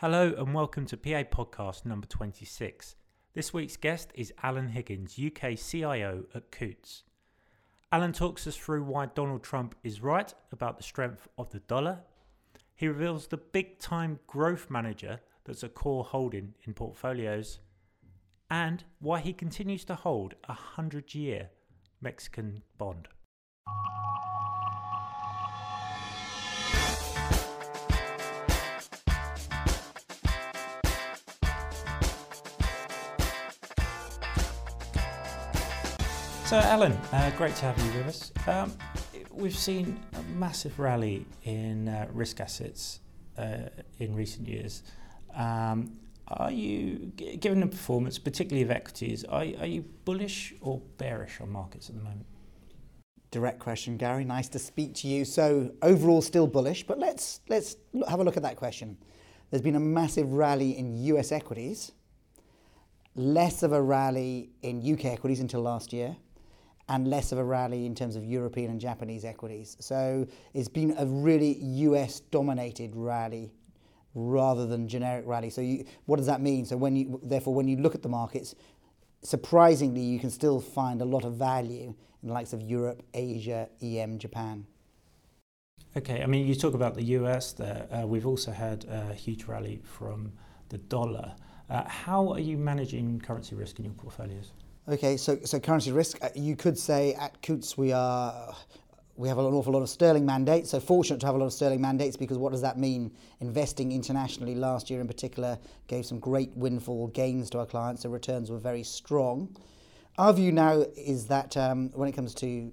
Hello and welcome to PA Podcast number 26. This week's guest is Alan Higgins, UK CIO at Coutts. Alan talks us through why Donald Trump is right about the strength of the dollar. He reveals the big time growth manager that's a core holding in portfolios and why he continues to hold a 100 year Mexican bond. So, Alan, uh, great to have you with us. Um, we've seen a massive rally in uh, risk assets uh, in recent years. Um, are you, given the performance, particularly of equities, are, are you bullish or bearish on markets at the moment? Direct question, Gary. Nice to speak to you. So overall, still bullish, but let's let's have a look at that question. There's been a massive rally in U.S. equities, less of a rally in UK equities until last year, and less of a rally in terms of European and Japanese equities. So it's been a really US dominated rally rather than generic rally. So you, what does that mean? So when you therefore when you look at the markets, surprisingly you can still find a lot of value in the likes of Europe, Asia, EM, Japan. Okay, I mean you talk about the US there. Uh, we've also had a huge rally from the dollar. Uh, how are you managing currency risk in your portfolios? Okay, so so currency risk. Uh, you could say at Coutts we are we have an awful lot of sterling mandates. So fortunate to have a lot of sterling mandates because what does that mean? Investing internationally last year in particular gave some great windfall gains to our clients. So returns were very strong. Our view now is that um, when it comes to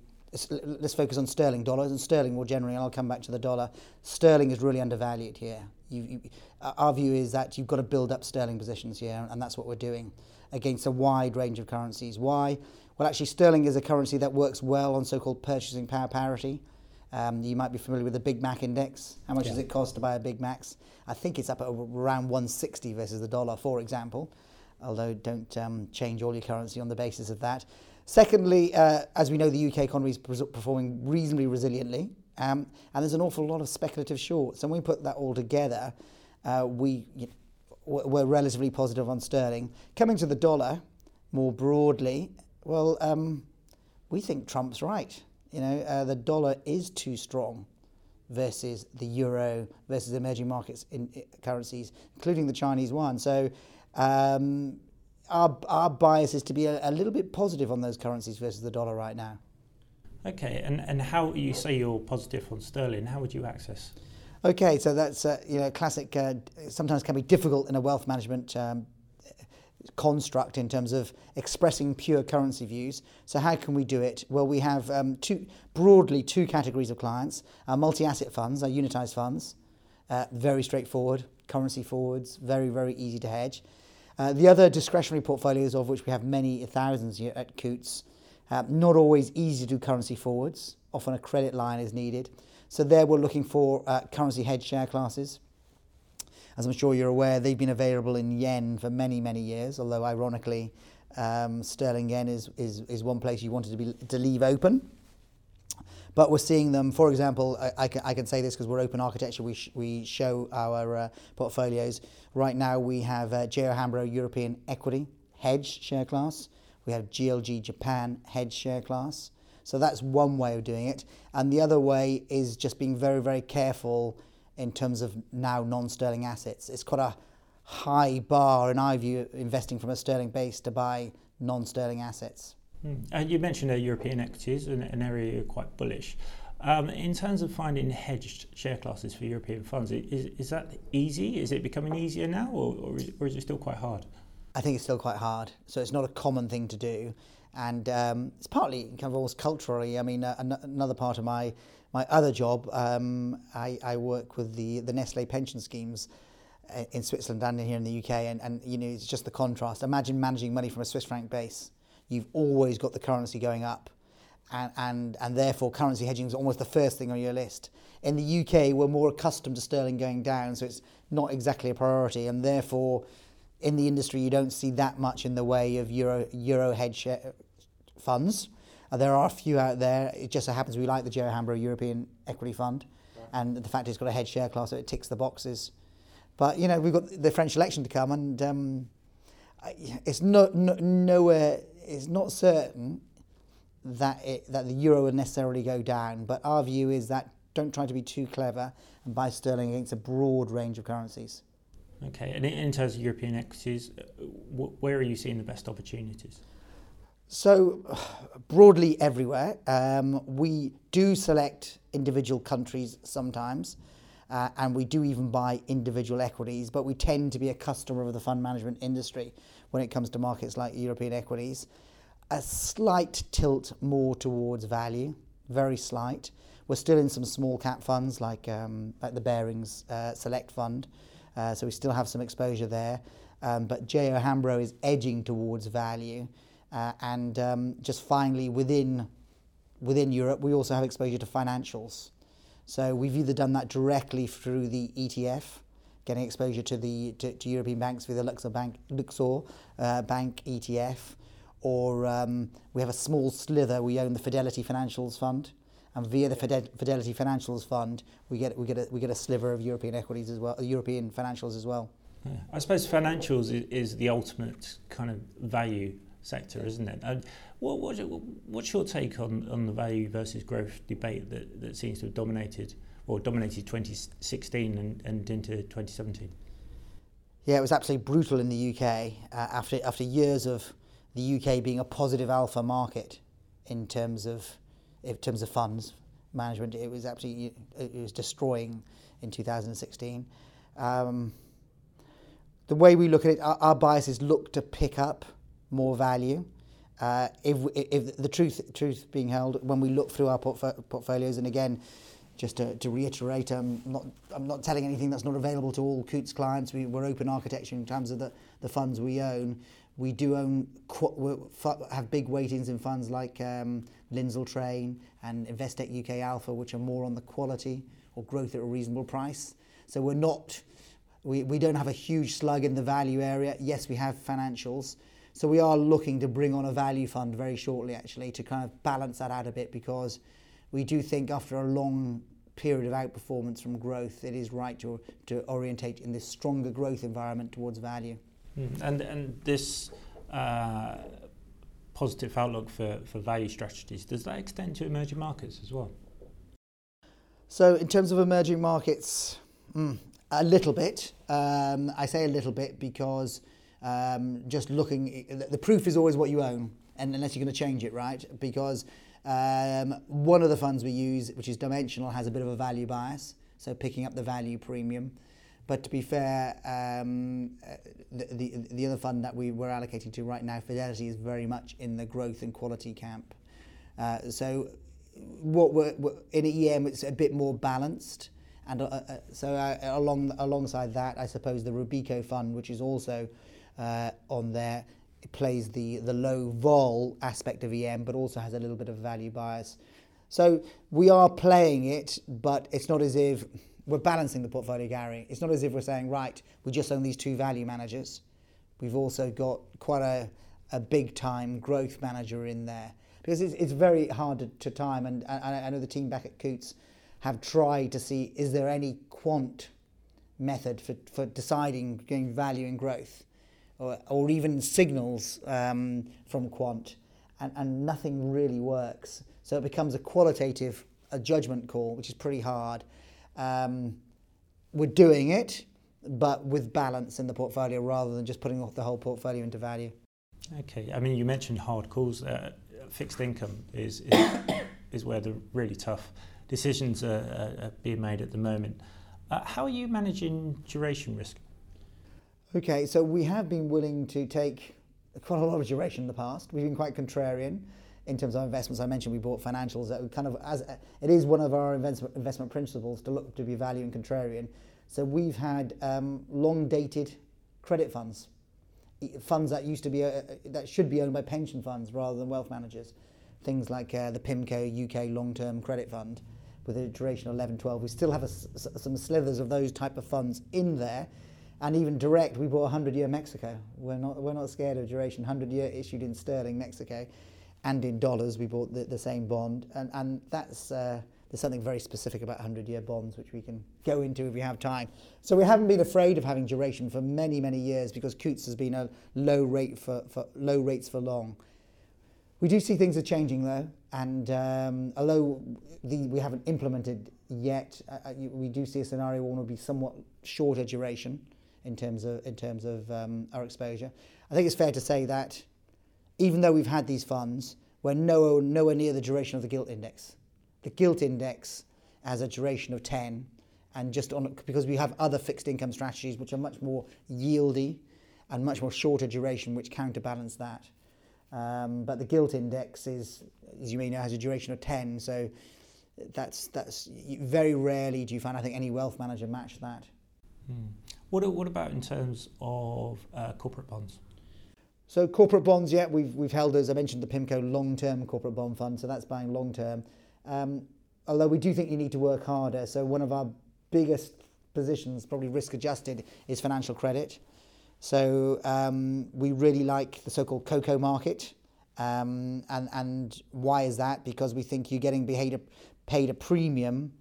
let's focus on sterling dollars and sterling more generally, and I'll come back to the dollar. Sterling is really undervalued here. You, you, our view is that you've got to build up sterling positions here, and that's what we're doing against a wide range of currencies. Why? Well, actually, sterling is a currency that works well on so called purchasing power parity. Um, you might be familiar with the Big Mac index. How much yeah. does it cost to buy a Big Mac? I think it's up at around 160 versus the dollar, for example. Although don't um, change all your currency on the basis of that. Secondly, uh, as we know, the UK economy is performing reasonably resiliently, um, and there's an awful lot of speculative shorts. And when we put that all together, uh, we you know, we're relatively positive on sterling. Coming to the dollar more broadly, well, um, we think Trump's right. You know, uh, the dollar is too strong versus the euro versus emerging markets in, currencies, including the Chinese one. So. Um, our, our bias is to be a, a little bit positive on those currencies versus the dollar right now. Okay, and, and how you say you're positive on sterling, how would you access Okay, so that's uh, you know classic. Uh, sometimes can be difficult in a wealth management um, construct in terms of expressing pure currency views. So how can we do it? Well, we have um, two broadly two categories of clients: our multi-asset funds, our unitized funds, uh, very straightforward, currency forwards, very very easy to hedge. Uh, the other discretionary portfolios, of which we have many thousands here at Coutts, uh, not always easy to do currency forwards. Often a credit line is needed. So there we're looking for uh, currency hedge share classes. As I'm sure you're aware, they've been available in yen for many, many years, although ironically, um, sterling yen is, is, is one place you wanted to, be, to leave open. But we're seeing them, for example, I, I, can, I can say this because we're open architecture, we, sh- we show our uh, portfolios. Right now we have uh, JO Hambro European Equity Hedge share class. We have GLG Japan Hedge share class. So that's one way of doing it. And the other way is just being very, very careful in terms of now non sterling assets. It's quite a high bar, in our view, investing from a sterling base to buy non sterling assets. Mm. And you mentioned uh, European equities, an, an area you're quite bullish. Um, in terms of finding hedged share classes for European funds, is, is that easy? Is it becoming easier now, or, or, is, or is it still quite hard? I think it's still quite hard. So it's not a common thing to do and um, it's partly kind of almost culturally. I mean, uh, an- another part of my my other job, um, I, I work with the the Nestle pension schemes uh, in Switzerland and here in the UK, and, and you know it's just the contrast. Imagine managing money from a Swiss franc base. You've always got the currency going up, and and and therefore currency hedging is almost the first thing on your list. In the UK, we're more accustomed to sterling going down, so it's not exactly a priority, and therefore in the industry, you don't see that much in the way of euro euro hedge funds. Uh, there are a few out there. It just so happens we like the JO Hambro European Equity Fund, right. and the fact it's got a hedge share class, so it ticks the boxes. But you know, we've got the French election to come, and um, it's no, no, nowhere. It's not certain that it, that the euro will necessarily go down. But our view is that don't try to be too clever and buy sterling against a broad range of currencies. Okay, and in terms of European equities, uh, where are you seeing the best opportunities? So, broadly everywhere. Um, we do select individual countries sometimes, uh, and we do even buy individual equities, but we tend to be a customer of the fund management industry when it comes to markets like European equities. A slight tilt more towards value, very slight. We're still in some small cap funds like, um, like the Barings uh, Select Fund, uh, so we still have some exposure there. Um, but JO Hambro is edging towards value. Uh, and um, just finally, within, within Europe, we also have exposure to financials. So we've either done that directly through the ETF, getting exposure to the to, to European banks via the Lyxor Bank, Lyxor, uh, Bank ETF, or um, we have a small slither. We own the Fidelity Financials Fund, and via the Fidelity Financials Fund, we get we get a, we get a sliver of European equities as well, European financials as well. Yeah. I suppose financials is, is, the ultimate kind of value sector, isn't it? And what, what, what's your take on, on the value versus growth debate that, that seems to have dominated or dominated 2016 and, and into 2017? Yeah, it was absolutely brutal in the UK uh, after after years of the UK being a positive alpha market in terms of in terms of funds management. It was absolutely it was destroying in 2016. Um, the way we look at it, our, our biases look to pick up more value. Uh, if, if the truth truth being held, when we look through our portf- portfolios, and again, just to, to reiterate, I'm not, I'm not telling anything that's not available to all Coutts clients. We, we're open architecture in terms of the, the funds we own. We do own have big weightings in funds like um, Lindsell Train and Investec UK Alpha, which are more on the quality or growth at a reasonable price. So we're not, we, we don't have a huge slug in the value area. Yes, we have financials. So we are looking to bring on a value fund very shortly, actually, to kind of balance that out a bit because we do think after a long period of outperformance from growth, it is right to, to orientate in this stronger growth environment towards value. Mm. And, and this uh, positive outlook for, for value strategies, does that extend to emerging markets as well? So, in terms of emerging markets, mm, a little bit. Um, I say a little bit because um, just looking, the proof is always what you own, and unless you're going to change it, right? Because um, one of the funds we use, which is Dimensional, has a bit of a value bias, so picking up the value premium. But to be fair, um, the, the, the other fund that we were allocating to right now, Fidelity, is very much in the growth and quality camp. Uh, so what we're, we're, in EM, it's a bit more balanced. And uh, uh, so uh, along alongside that, I suppose the Robeco fund, which is also uh, on there, plays the, the low vol aspect of EM, but also has a little bit of value bias. So we are playing it, but it's not as if we're balancing the portfolio, Gary. It's not as if we're saying, right, we just own these two value managers. We've also got quite a, a big time growth manager in there because it's, it's very hard to, to time. And, and I know the team back at Coutts have tried to see is there any quant method for, for deciding getting value and growth or, or even signals um, from quant, and, and nothing really works. So it becomes a qualitative a judgment call, which is pretty hard. Um, we're doing it, but with balance in the portfolio rather than just putting the whole portfolio into value. Okay, I mean, you mentioned hard calls. Uh, fixed income is, is, is where the really tough decisions are, are being made at the moment. Uh, how are you managing duration risk? Okay, so we have been willing to take quite a lot of duration in the past. We've been quite contrarian in terms of investments. I mentioned we bought financials. That kind of as it is one of our investment investment principles to look to be value and contrarian. So we've had um, long dated credit funds, funds that used to be uh, uh, that should be owned by pension funds rather than wealth managers. Things like uh, the PIMCO UK Long Term Credit Fund with a duration of 11, 12. We still have some slithers of those type of funds in there and even direct, we bought 100 year Mexico. We're not, we're not scared of duration. 100 year issued in sterling Mexico and in dollars. We bought the, the same bond. And, and that's, uh, there's something very specific about 100 year bonds, which we can go into if we have time. So we haven't been afraid of having duration for many, many years because Coutts has been a low rate for, for low rates for long. We do see things are changing though, and um, although the, we haven't implemented yet, uh, uh we do see a scenario where it will be somewhat shorter duration in terms of in terms of um, our exposure. I think it's fair to say that even though we've had these funds, we're nowhere, nowhere near the duration of the gilt index. The gilt index has a duration of 10, and just on because we have other fixed income strategies which are much more yieldy and much more shorter duration, which counterbalance that. Um, but the gilt index is, as you may know, has a duration of 10, so that's that's very rarely do you find I think any wealth manager match that. Hmm. What what about in terms of uh, corporate bonds? So corporate bonds, yeah, we've we've held as I mentioned the PIMCO long-term corporate bond fund, so that's buying long-term. Um, although we do think you need to work harder. So one of our biggest positions, probably risk-adjusted, is financial credit. So um, we really like the so-called CoCo market. Um, and, and why is that? Because we think you're getting paid a, paid a premium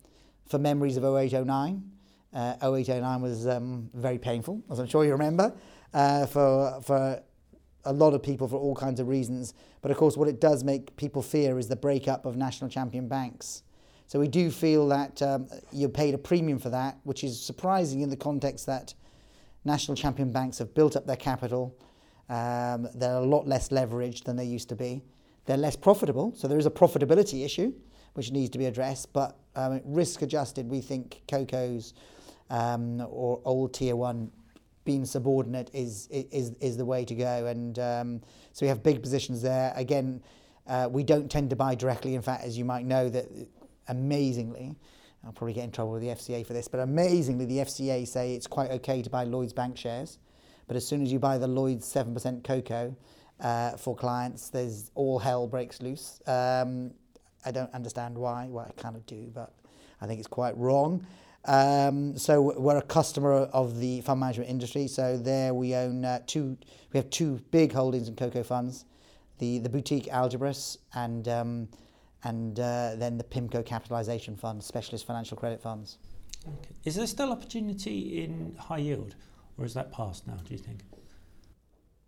for memories of 0809. Uh, 0809 was um, very painful, as I'm sure you remember, uh, for, for a lot of people for all kinds of reasons. But of course, what it does make people fear is the breakup of national champion banks. So we do feel that um, you're paid a premium for that, which is surprising in the context that national champion banks have built up their capital. Um, they're a lot less leveraged than they used to be. They're less profitable, so there is a profitability issue which needs to be addressed. But um, risk adjusted, we think CoCos um, or old tier one being subordinate is is is the way to go. And um, so we have big positions there. Again, uh, we don't tend to buy directly. In fact, as you might know, that amazingly. I'll probably get in trouble with the FCA for this, but amazingly, the FCA say it's quite okay to buy Lloyd's bank shares. But as soon as you buy the Lloyd's 7% CoCo uh, for clients, there's all hell breaks loose. Um, I don't understand why. Well, I kind of do, but I think it's quite wrong. Um, so we're a customer of the fund management industry. So there we own uh, two. We have two big holdings in CoCo funds, the the boutique Algebris and um, and uh, then the PIMCO capitalisation fund, specialist financial credit funds. Okay. Is there still opportunity in high yield, or is that past now? Do you think?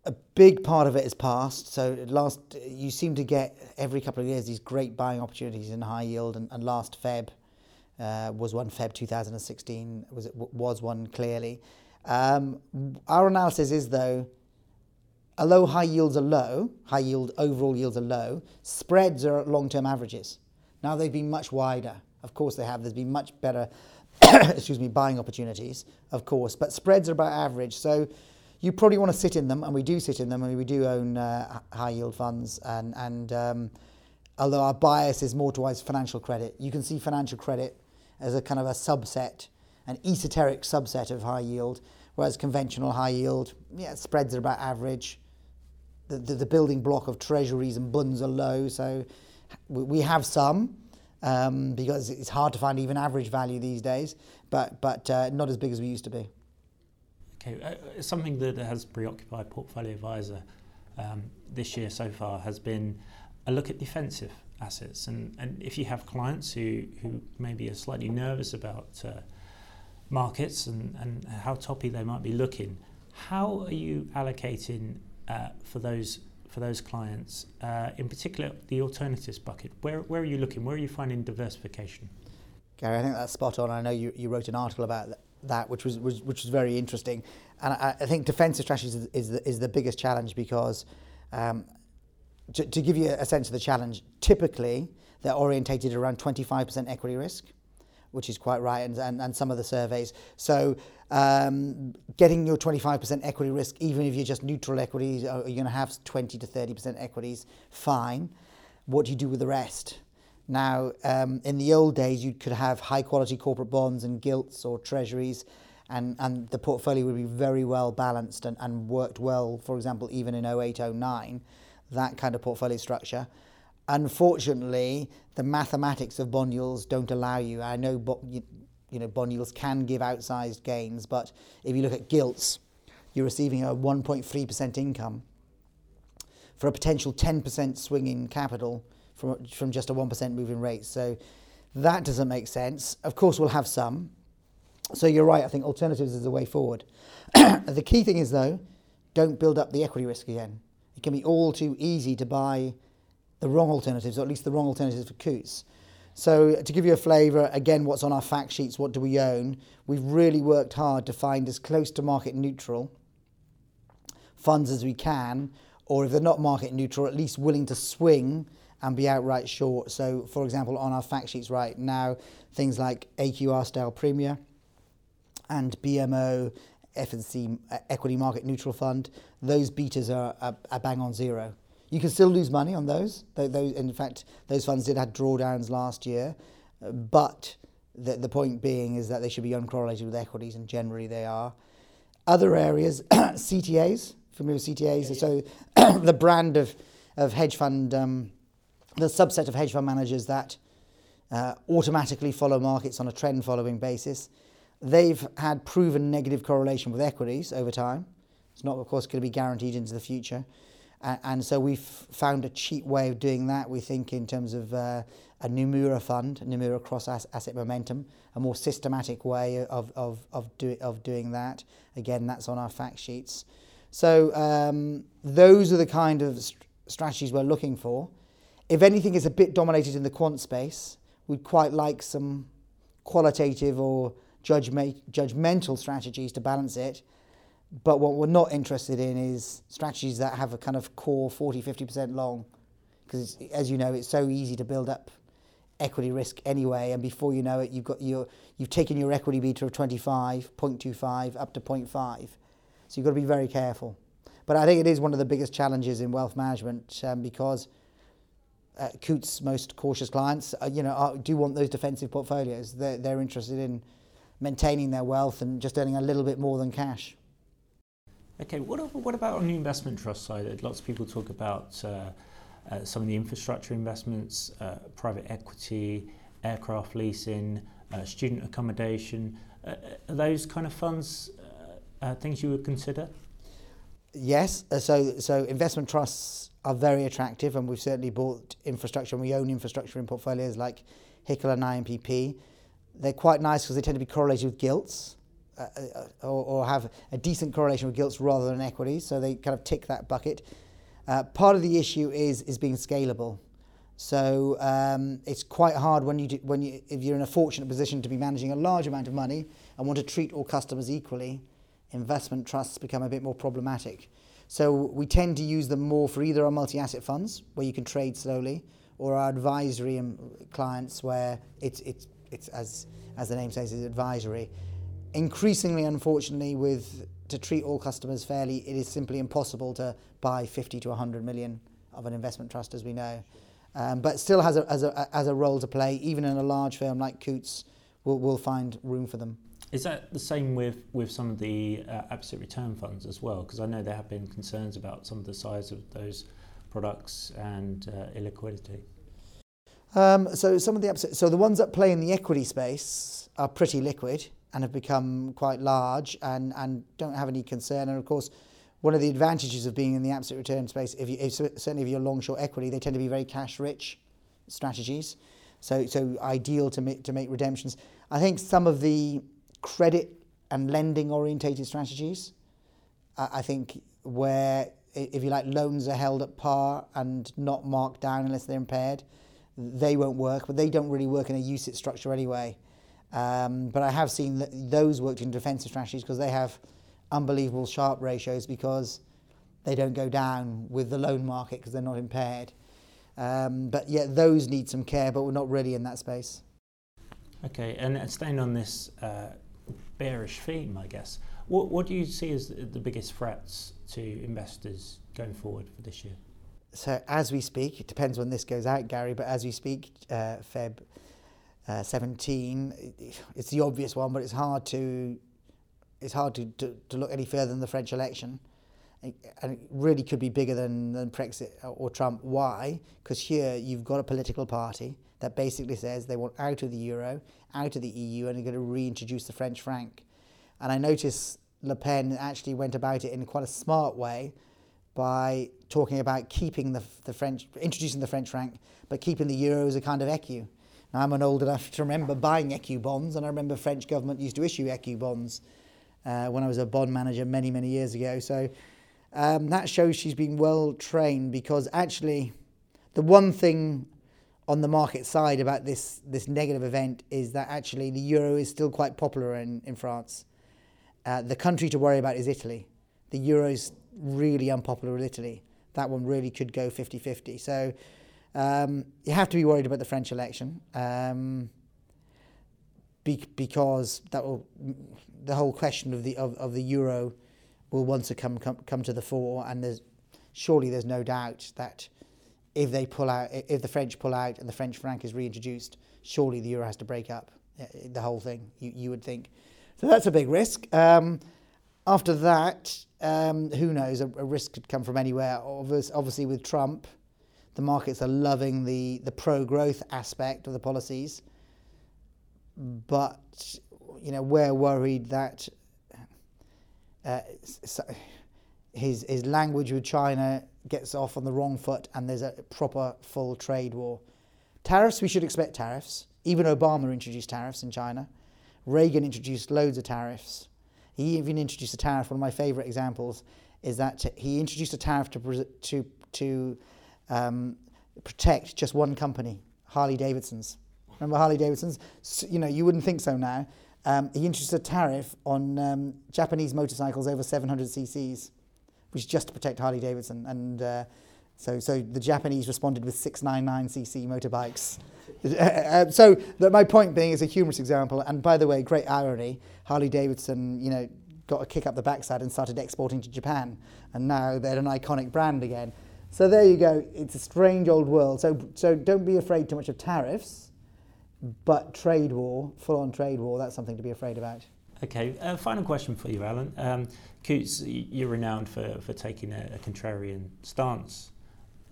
A big part of it is past. So last, you seem to get every couple of years these great buying opportunities in high yield, and, and last Feb uh, was one Feb 2016 was it was one clearly. Um, our analysis is though, although high yields are low, high yield overall yields are low, spreads are at long-term averages. Now they've been much wider. Of course they have. There's been much better, excuse me, buying opportunities, of course, but spreads are about average. So you probably want to sit in them, and we do sit in them, and we do own uh, high yield funds, and and um, although our bias is more towards financial credit, you can see financial credit as a kind of a subset, an esoteric subset of high yield, whereas conventional high yield, yeah, spreads are about average. The, the, the building block of treasuries and bunds are low, so we have some um, because it's hard to find even average value these days, but, but uh, not as big as we used to be. Okay, uh, something that has preoccupied Portfolio Advisor um, this year so far has been a look at defensive assets. And, and if you have clients who, who maybe are slightly nervous about uh, markets and, and how toppy they might be looking, how are you allocating uh, for those for those clients, uh, in particular the alternatives bucket? Where, where are you looking? Where are you finding diversification? Gary, I think that's spot on. I know you, you wrote an article about that, which was, was which was very interesting. And I, I think defensive strategies is, the, is the biggest challenge because um, to, to give you a sense of the challenge, typically they're orientated around 25% equity risk, which is quite right, and, and, and some of the surveys. So um, getting your 25% equity risk, even if you're just neutral equities, uh, you're going to have 20 to 30% equities, fine. What do you do with the rest? Now, um, in the old days, you could have high quality corporate bonds and gilts or treasuries, and, and the portfolio would be very well balanced and, and worked well, for example, even in 08, 09 that kind of portfolio structure. Unfortunately, the mathematics of bond yields don't allow you. I know bo- you, you know bond yields can give outsized gains, but if you look at gilts, you're receiving a 1.3% income for a potential 10% swing in capital from, from just a 1% move in rates. So That doesn't make sense. Of course, we'll have some. So you're right. I think alternatives is the way forward. the key thing is though, don't build up the equity risk again. It can be all too easy to buy the wrong alternatives, or at least the wrong alternatives for Coutts. So to give you a flavour, again, what's on our fact sheets, what do we own? We've really worked hard to find as close to market neutral funds as we can, or if they're not market neutral, at least willing to swing and be outright short. So, for example, on our fact sheets right now, things like AQR style Premia and BMO F&C uh, Equity Market Neutral Fund, those betas are, are, are bang on zero. You can still lose money on those. those in fact, those funds did have drawdowns last year, but the, the point being is that they should be uncorrelated with equities, and generally they are. Other areas, CTAs, familiar with CTAs? Yeah, so the brand of, of hedge fund, um, the subset of hedge fund managers that uh, automatically follow markets on a trend following basis. They've had proven negative correlation with equities over time. It's not, of course, going to be guaranteed into the future. Uh, and so we've found a cheap way of doing that, we think, in terms of uh, a Nomura fund, Nomura Cross Asset Momentum, a more systematic way of, of, of, do, of doing that. Again, that's on our fact sheets. So um, those are the kind of st- strategies we're looking for. If anything is a bit dominated in the quant space, we'd quite like some qualitative or judgmental strategies to balance it. But what we're not interested in is strategies that have a kind of core 40, 50% long. Because as you know, it's so easy to build up equity risk anyway. And before you know it, you've, got your, you've taken your equity beta of 25, 0.25 up to 0.5. So you've got to be very careful. But I think it is one of the biggest challenges in wealth management um, because uh, Coutts' most cautious clients, uh, you know, are, do want those defensive portfolios. They're, they're interested in maintaining their wealth and just earning a little bit more than cash. Okay, what, what about on the investment trust side? Lots of people talk about uh, uh, some of the infrastructure investments, uh, private equity, aircraft leasing, uh, student accommodation. Uh, uh, are those kind of funds things you would consider? Yes. so, so investment trusts are very attractive, and we've certainly bought infrastructure, and we own infrastructure in portfolios like HICL and INPP. They're quite nice because they tend to be correlated with gilts. Uh, uh, or, or, have a decent correlation with gilts rather than equities, so they kind of tick that bucket. Uh, part of the issue is is being scalable. So um, it's quite hard when you do, when you if you're in a fortunate position to be managing a large amount of money and want to treat all customers equally. Investment trusts become a bit more problematic. So we tend to use them more for either our multi-asset funds where you can trade slowly, or our advisory clients where it's it's it's as as the name says, is advisory increasingly, unfortunately, with to treat all customers fairly, it is simply impossible to buy 50 to 100 million of an investment trust, as we know. Um, but still has a, has, a, has a role to play, even in a large firm like Coutts, we'll, we'll find room for them. Is that the same with, with some of the uh, absolute return funds as well? Because I know there have been concerns about some of the size of those products and uh, illiquidity. Um, so some of the absolute, so the ones that play in the equity space are pretty liquid and have become quite large and, and don't have any concern. And of course, one of the advantages of being in the absolute return space, if you, if, certainly if you're long short equity, they tend to be very cash rich strategies. So, so ideal to make, to make redemptions. I think some of the credit and lending orientated strategies, uh, I think where, if you like, loans are held at par and not marked down unless they're impaired, they won't work, but they don't really work in a UCITS structure anyway. Um, but I have seen that those worked in defensive strategies because they have unbelievable Sharpe ratios because they don't go down with the loan market because they're not impaired. Um, but yet those need some care, but we're not really in that space. Okay, and staying on this uh, bearish theme, I guess, what, what do you see as the biggest threats to investors going forward for this year? So as we speak, it depends when this goes out, Gary, but as we speak, uh, Feb uh, 17. It's the obvious one, but it's hard to it's hard to, to, to look any further than the French election. And it really could be bigger than, than Brexit or Trump. Why? Because here you've got a political party that basically says they want out of the euro, out of the EU, and are going to reintroduce the French franc. And I notice Le Pen actually went about it in quite a smart way by talking about keeping the, the French, introducing the French franc, but keeping the euro as a kind of ecu Now, I'm an old enough to remember buying ECU bonds, and I remember French government used to issue ECU bonds uh, when I was a bond manager many, many years ago. So um, that shows she's been well trained because actually, the one thing on the market side about this this negative event is that actually the euro is still quite popular in, in France. Uh, the country to worry about is Italy. The euro is really unpopular with Italy. That one really could go 50 50. So um, you have to be worried about the French election um, be, because that will the whole question of the of, of the euro will once come, come come to the fore, and there's surely there's no doubt that if they pull out, if the French pull out and the French franc is reintroduced, surely the euro has to break up uh, the whole thing. You you would think. So that's a big risk. Um, after that, um, who knows? A, a, risk could come from anywhere. Obviously, with Trump, the markets are loving the, the pro growth aspect of the policies. But, you know, we're worried that uh, his, his language with China gets off on the wrong foot and there's a proper full trade war. Tariffs, we should expect tariffs. Even Obama introduced tariffs in China. Reagan introduced loads of tariffs. He even introduced a tariff. One of my favourite examples is that he introduced a tariff to, to, to um, protect just one company, Harley Davidson's. Remember Harley Davidson's? So, you know, you wouldn't think so now. Um, he introduced a tariff on um, Japanese motorcycles over 700 cc's, which is just to protect Harley Davidson. And uh, so, so the Japanese responded with 699cc motorbikes. uh, so the, my point being is a humorous example. And by the way, great irony, Harley Davidson, you know, got a kick up the backside and started exporting to Japan. And now they're an iconic brand again. So there you go. It's a strange old world. So, so don't be afraid too much of tariffs, but trade war, full-on trade war, that's something to be afraid about. Okay, uh, final question for you, Alan. Um, Coutts, you're renowned for, for taking a, a contrarian stance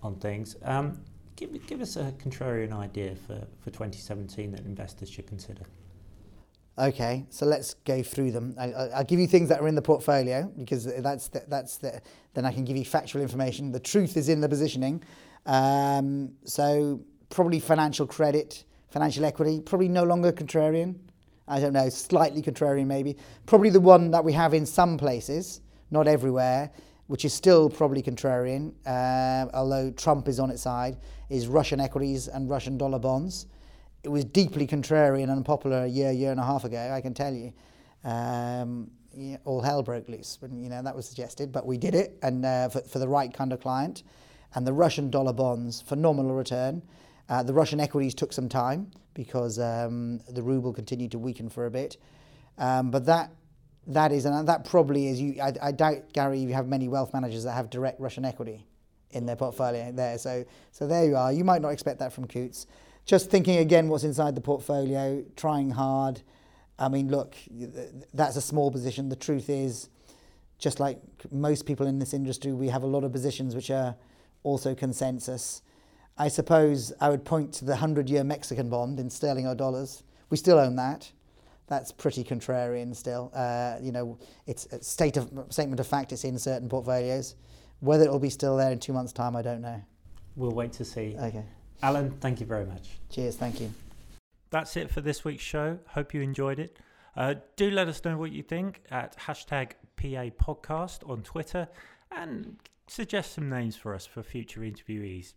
on things. Um, give, give us a contrarian idea for, for 2017 that investors should consider. Okay, so let's go through them. I, will give you things that are in the portfolio because that's the, that's the, then I can give you factual information. The truth is in the positioning. Um, so probably financial credit, financial equity, probably no longer contrarian. I don't know, slightly contrarian maybe. Probably the one that we have in some places, not everywhere, which is still probably contrarian, uh, although Trump is on its side, is Russian equities and Russian dollar bonds it was deeply contrarian and unpopular a year, year and a half ago, I can tell you. Um, yeah, all hell broke loose when you know that was suggested, but we did it, and uh, for, for the right kind of client. And the Russian dollar bonds, phenomenal return. Uh, the Russian equities took some time because um, the ruble continued to weaken for a bit. Um, but that that is, and that probably is. You, I, I doubt, Gary, you have many wealth managers that have direct Russian equity in their portfolio there. So, so there you are. You might not expect that from Coutts just thinking again what's inside the portfolio, trying hard. I mean, look, that's a small position. The truth is, just like most people in this industry, we have a lot of positions which are also consensus. I suppose I would point to the 100 year Mexican bond in sterling or dollars. We still own that. That's pretty contrarian still. Uh, you know, it's a state of, statement of fact, it's in certain portfolios. Whether it will be still there in two months' time, I don't know. We'll wait to see. Okay. Alan, thank you very much. Cheers, thank you. That's it for this week's show. Hope you enjoyed it. Uh, do let us know what you think at hashtag PA Podcast on Twitter and suggest some names for us for future interviewees.